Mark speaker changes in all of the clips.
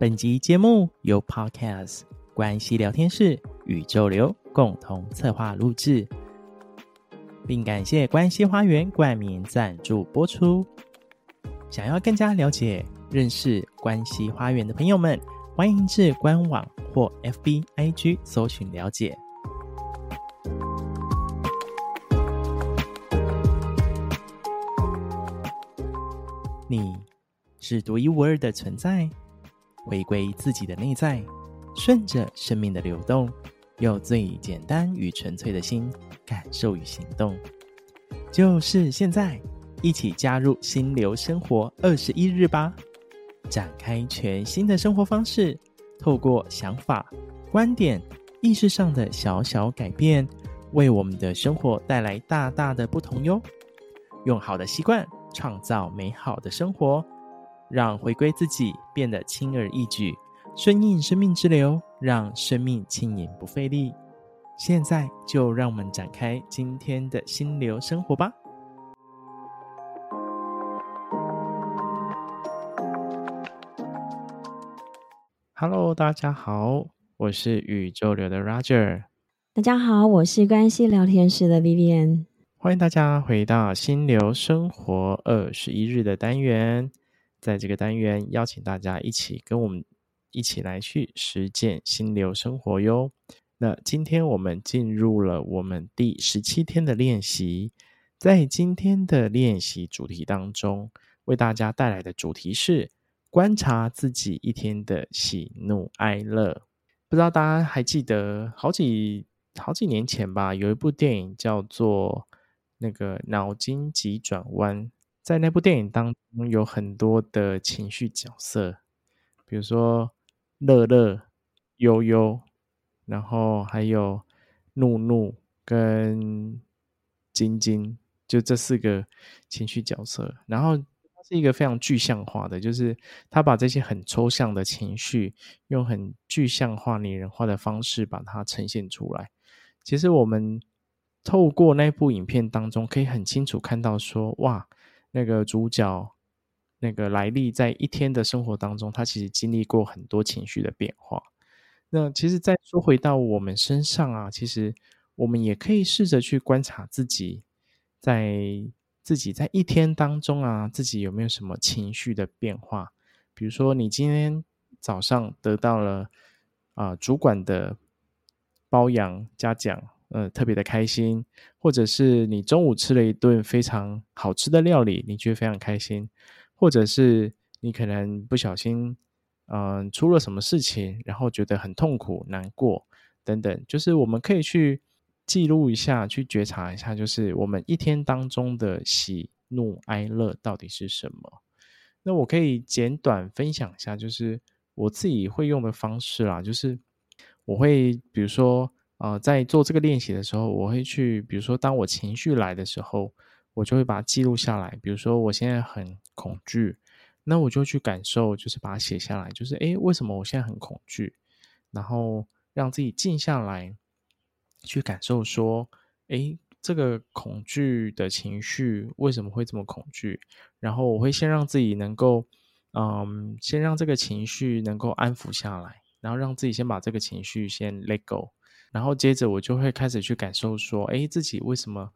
Speaker 1: 本集节目由 Podcast 关系聊天室宇宙流共同策划录制，并感谢关系花园冠名赞助播出。想要更加了解、认识关系花园的朋友们，欢迎至官网或 FB IG 搜寻了解。你是独一无二的存在。回归自己的内在，顺着生命的流动，用最简单与纯粹的心感受与行动。就是现在，一起加入心流生活二十一日吧！展开全新的生活方式，透过想法、观点、意识上的小小改变，为我们的生活带来大大的不同哟！用好的习惯，创造美好的生活。让回归自己变得轻而易举，顺应生命之流，让生命轻盈不费力。现在就让我们展开今天的心流生活吧。Hello，大家好，我是宇宙流的 Roger。
Speaker 2: 大家好，我是关系聊天室的 Vivian。
Speaker 1: 欢迎大家回到心流生活二十一日的单元。在这个单元，邀请大家一起跟我们一起来去实践心流生活哟。那今天我们进入了我们第十七天的练习，在今天的练习主题当中，为大家带来的主题是观察自己一天的喜怒哀乐。不知道大家还记得好几好几年前吧，有一部电影叫做那个《脑筋急转弯》。在那部电影当中，有很多的情绪角色，比如说乐乐、悠悠，然后还有怒怒跟晶晶，就这四个情绪角色。然后是一个非常具象化的，就是他把这些很抽象的情绪，用很具象化、拟人化的方式把它呈现出来。其实我们透过那部影片当中，可以很清楚看到说，哇。那个主角，那个莱利，在一天的生活当中，他其实经历过很多情绪的变化。那其实再说回到我们身上啊，其实我们也可以试着去观察自己，在自己在一天当中啊，自己有没有什么情绪的变化？比如说，你今天早上得到了啊、主管的褒扬嘉奖。呃，特别的开心，或者是你中午吃了一顿非常好吃的料理，你觉得非常开心，或者是你可能不小心，嗯、出了什么事情，然后觉得很痛苦、难过等等，就是我们可以去记录一下，去觉察一下，就是我们一天当中的喜怒哀乐到底是什么。那我可以简短分享一下，就是我自己会用的方式啦，就是我会比如说。呃，在做这个练习的时候，我会去，比如说，当我情绪来的时候，我就会把它记录下来。比如说，我现在很恐惧，那我就去感受，就是把它写下来，就是，诶，为什么我现在很恐惧？然后让自己静下来，去感受说，诶，这个恐惧的情绪为什么会这么恐惧？然后我会先让自己能够，嗯，先让这个情绪能够安抚下来，然后让自己先把这个情绪先 let go。然后接着我就会开始去感受说，哎，自己为什么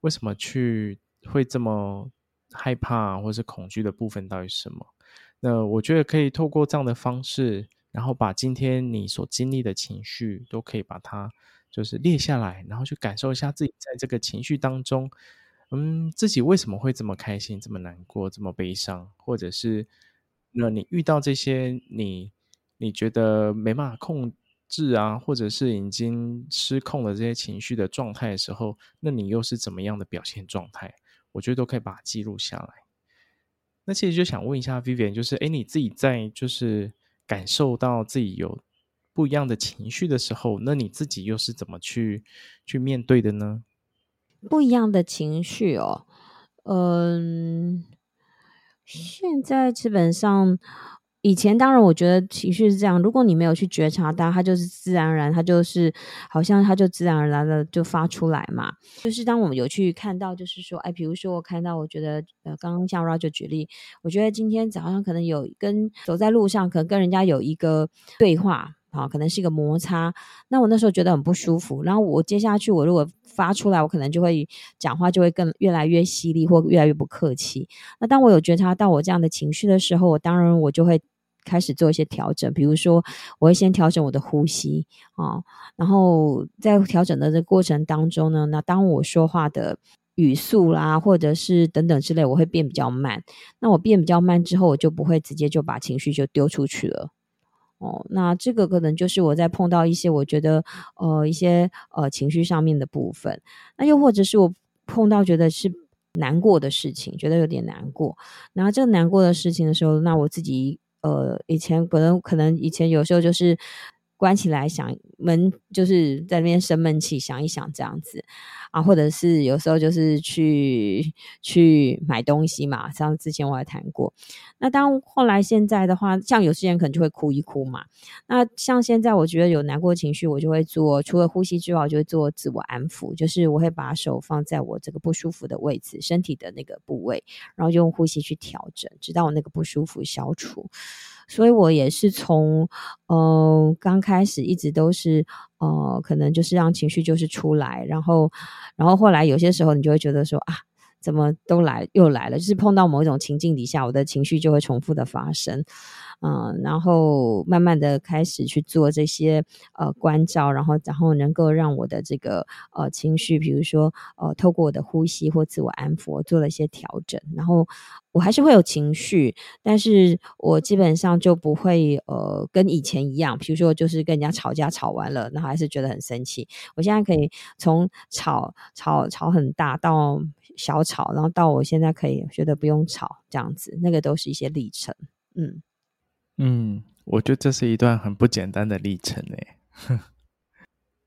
Speaker 1: 为什么去会这么害怕或是恐惧的部分到底是什么？那我觉得可以透过这样的方式，然后把今天你所经历的情绪都可以把它就是列下来，然后去感受一下自己在这个情绪当中，嗯，自己为什么会这么开心、这么难过、这么悲伤，或者是那你遇到这些你你觉得没办法控。治啊，或者是已经失控了这些情绪的状态的时候，那你又是怎么样的表现状态？我觉得都可以把它记录下来。那其实就想问一下 Vivian，就是诶，你自己在就是感受到自己有不一样的情绪的时候，那你自己又是怎么去去面对的呢？
Speaker 2: 不一样的情绪哦，嗯，现在基本上。以前当然我觉得情绪是这样，如果你没有去觉察它，它就是自然而然，它就是好像它就自然而然的就发出来嘛。就是当我们有去看到，就是说，哎，比如说我看到，我觉得呃，刚刚像 Roger 举例，我觉得今天早上可能有跟走在路上，可能跟人家有一个对话。啊，可能是一个摩擦，那我那时候觉得很不舒服。然后我接下去，我如果发出来，我可能就会讲话就会更越来越犀利，或越来越不客气。那当我有觉察到我这样的情绪的时候，我当然我就会开始做一些调整，比如说我会先调整我的呼吸啊，然后在调整的这过程当中呢，那当我说话的语速啦，或者是等等之类，我会变比较慢。那我变比较慢之后，我就不会直接就把情绪就丢出去了。哦，那这个可能就是我在碰到一些我觉得呃一些呃情绪上面的部分，那又或者是我碰到觉得是难过的事情，觉得有点难过，然后这个难过的事情的时候，那我自己呃以前可能可能以前有时候就是关起来想闷，就是在那边生闷气，想一想这样子。啊，或者是有时候就是去去买东西嘛，像之前我也谈过。那当后来现在的话，像有些人可能就会哭一哭嘛。那像现在，我觉得有难过情绪，我就会做，除了呼吸之外，我就会做自我安抚，就是我会把手放在我这个不舒服的位置，身体的那个部位，然后用呼吸去调整，直到我那个不舒服消除。所以我也是从呃刚开始一直都是呃可能就是让情绪就是出来，然后然后后来有些时候你就会觉得说啊怎么都来又来了，就是碰到某一种情境底下，我的情绪就会重复的发生。嗯，然后慢慢的开始去做这些呃关照，然后然后能够让我的这个呃情绪，比如说呃透过我的呼吸或自我安抚，做了一些调整，然后我还是会有情绪，但是我基本上就不会呃跟以前一样，比如说就是跟人家吵架吵完了，然后还是觉得很生气。我现在可以从吵吵吵很大到小吵，然后到我现在可以觉得不用吵这样子，那个都是一些历程，嗯。
Speaker 1: 嗯，我觉得这是一段很不简单的历程诶。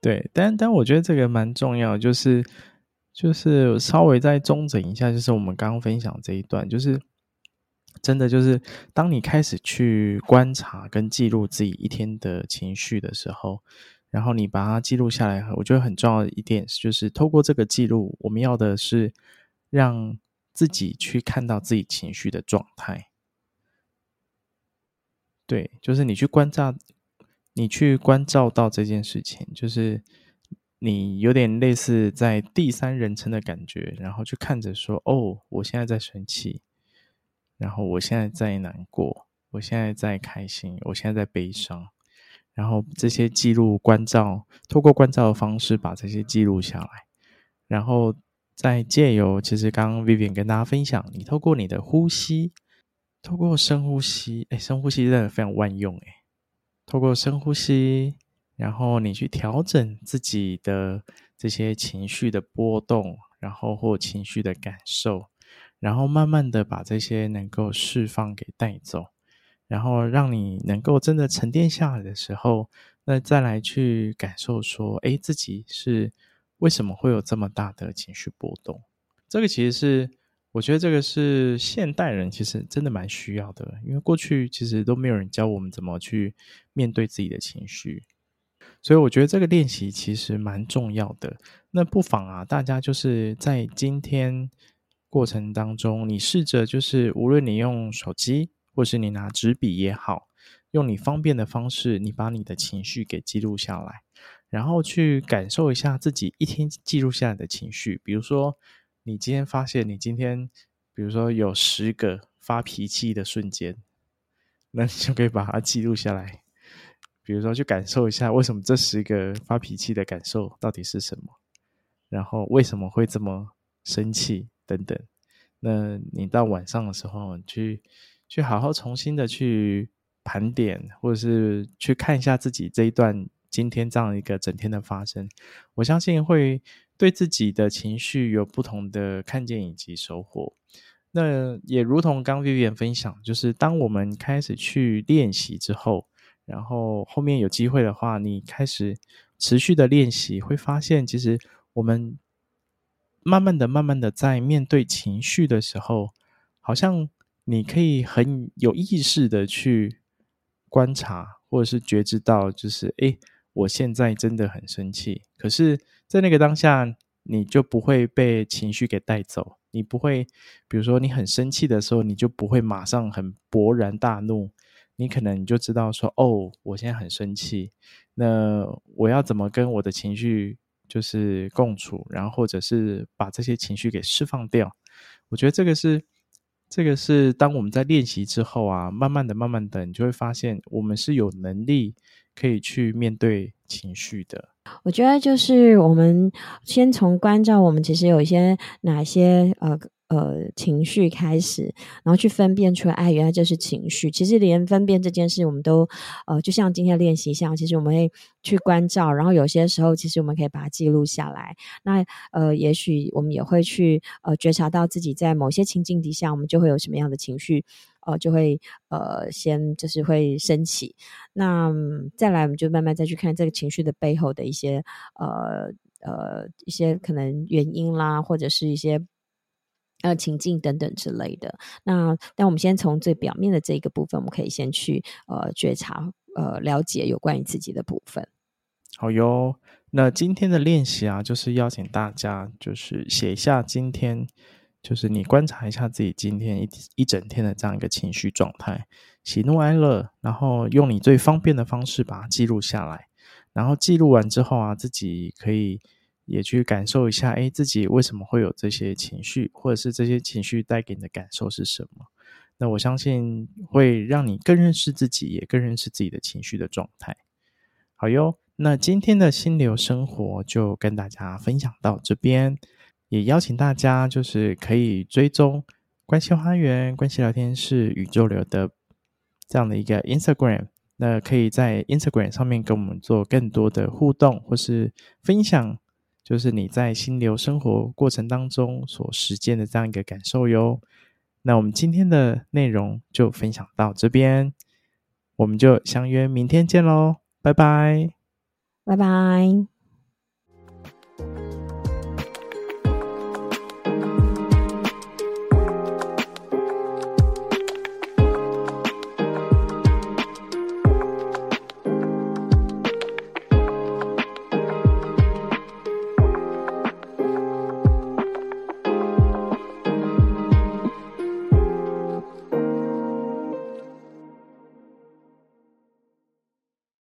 Speaker 1: 对，但但我觉得这个蛮重要，就是就是稍微再综整一下，就是我们刚刚分享这一段，就是真的就是当你开始去观察跟记录自己一天的情绪的时候，然后你把它记录下来，我觉得很重要的一点就是透过这个记录，我们要的是让自己去看到自己情绪的状态。对，就是你去观照，你去关照到这件事情，就是你有点类似在第三人称的感觉，然后去看着说：“哦，我现在在生气，然后我现在在难过，我现在在开心，我现在在悲伤。”然后这些记录关照，透过关照的方式把这些记录下来，然后再借由，其实刚刚 Vivian 跟大家分享，你透过你的呼吸。透过深呼吸，哎，深呼吸真的非常万用，哎。透过深呼吸，然后你去调整自己的这些情绪的波动，然后或情绪的感受，然后慢慢的把这些能够释放给带走，然后让你能够真的沉淀下来的时候，那再来去感受说，哎，自己是为什么会有这么大的情绪波动？这个其实是。我觉得这个是现代人其实真的蛮需要的，因为过去其实都没有人教我们怎么去面对自己的情绪，所以我觉得这个练习其实蛮重要的。那不妨啊，大家就是在今天过程当中，你试着就是无论你用手机，或是你拿纸笔也好，用你方便的方式，你把你的情绪给记录下来，然后去感受一下自己一天记录下来的情绪，比如说。你今天发现你今天，比如说有十个发脾气的瞬间，那你就可以把它记录下来。比如说，去感受一下为什么这十个发脾气的感受到底是什么，然后为什么会这么生气等等。那你到晚上的时候，去去好好重新的去盘点，或者是去看一下自己这一段今天这样一个整天的发生，我相信会。对自己的情绪有不同的看见以及收获，那也如同刚 Vivian 分享，就是当我们开始去练习之后，然后后面有机会的话，你开始持续的练习，会发现其实我们慢慢的、慢慢的在面对情绪的时候，好像你可以很有意识的去观察，或者是觉知到，就是诶，我现在真的很生气。可是，在那个当下，你就不会被情绪给带走。你不会，比如说你很生气的时候，你就不会马上很勃然大怒。你可能你就知道说，哦，我现在很生气，那我要怎么跟我的情绪就是共处，然后或者是把这些情绪给释放掉。我觉得这个是，这个是当我们在练习之后啊，慢慢的、慢慢的，你就会发现我们是有能力可以去面对情绪的。
Speaker 2: 我觉得就是我们先从关照我们其实有一些哪些呃。呃，情绪开始，然后去分辨出来，哎，原来这是情绪。其实连分辨这件事，我们都呃，就像今天练习一样，其实我们会去关照，然后有些时候，其实我们可以把它记录下来。那呃，也许我们也会去呃觉察到自己在某些情境底下，我们就会有什么样的情绪，呃，就会呃先就是会升起。那、再来，我们就慢慢再去看这个情绪的背后的一些呃呃一些可能原因啦，或者是一些。呃，情境等等之类的。那，但我们先从最表面的这个部分，我们可以先去呃觉察，呃了解有关于自己的部分。
Speaker 1: 好哟，那今天的练习啊，就是邀请大家，就是写一下今天，就是你观察一下自己今天一一整天的这样一个情绪状态，喜怒哀乐，然后用你最方便的方式把它记录下来。然后记录完之后啊，自己可以。也去感受一下，哎，自己为什么会有这些情绪，或者是这些情绪带给你的感受是什么？那我相信会让你更认识自己，也更认识自己的情绪的状态。好哟，那今天的心流生活就跟大家分享到这边，也邀请大家就是可以追踪关系花园、关系聊天室、宇宙流的这样的一个 Instagram，那可以在 Instagram 上面跟我们做更多的互动或是分享。就是你在心流生活过程当中所实践的这样一个感受哟。那我们今天的内容就分享到这边，我们就相约明天见喽，拜拜，
Speaker 2: 拜拜。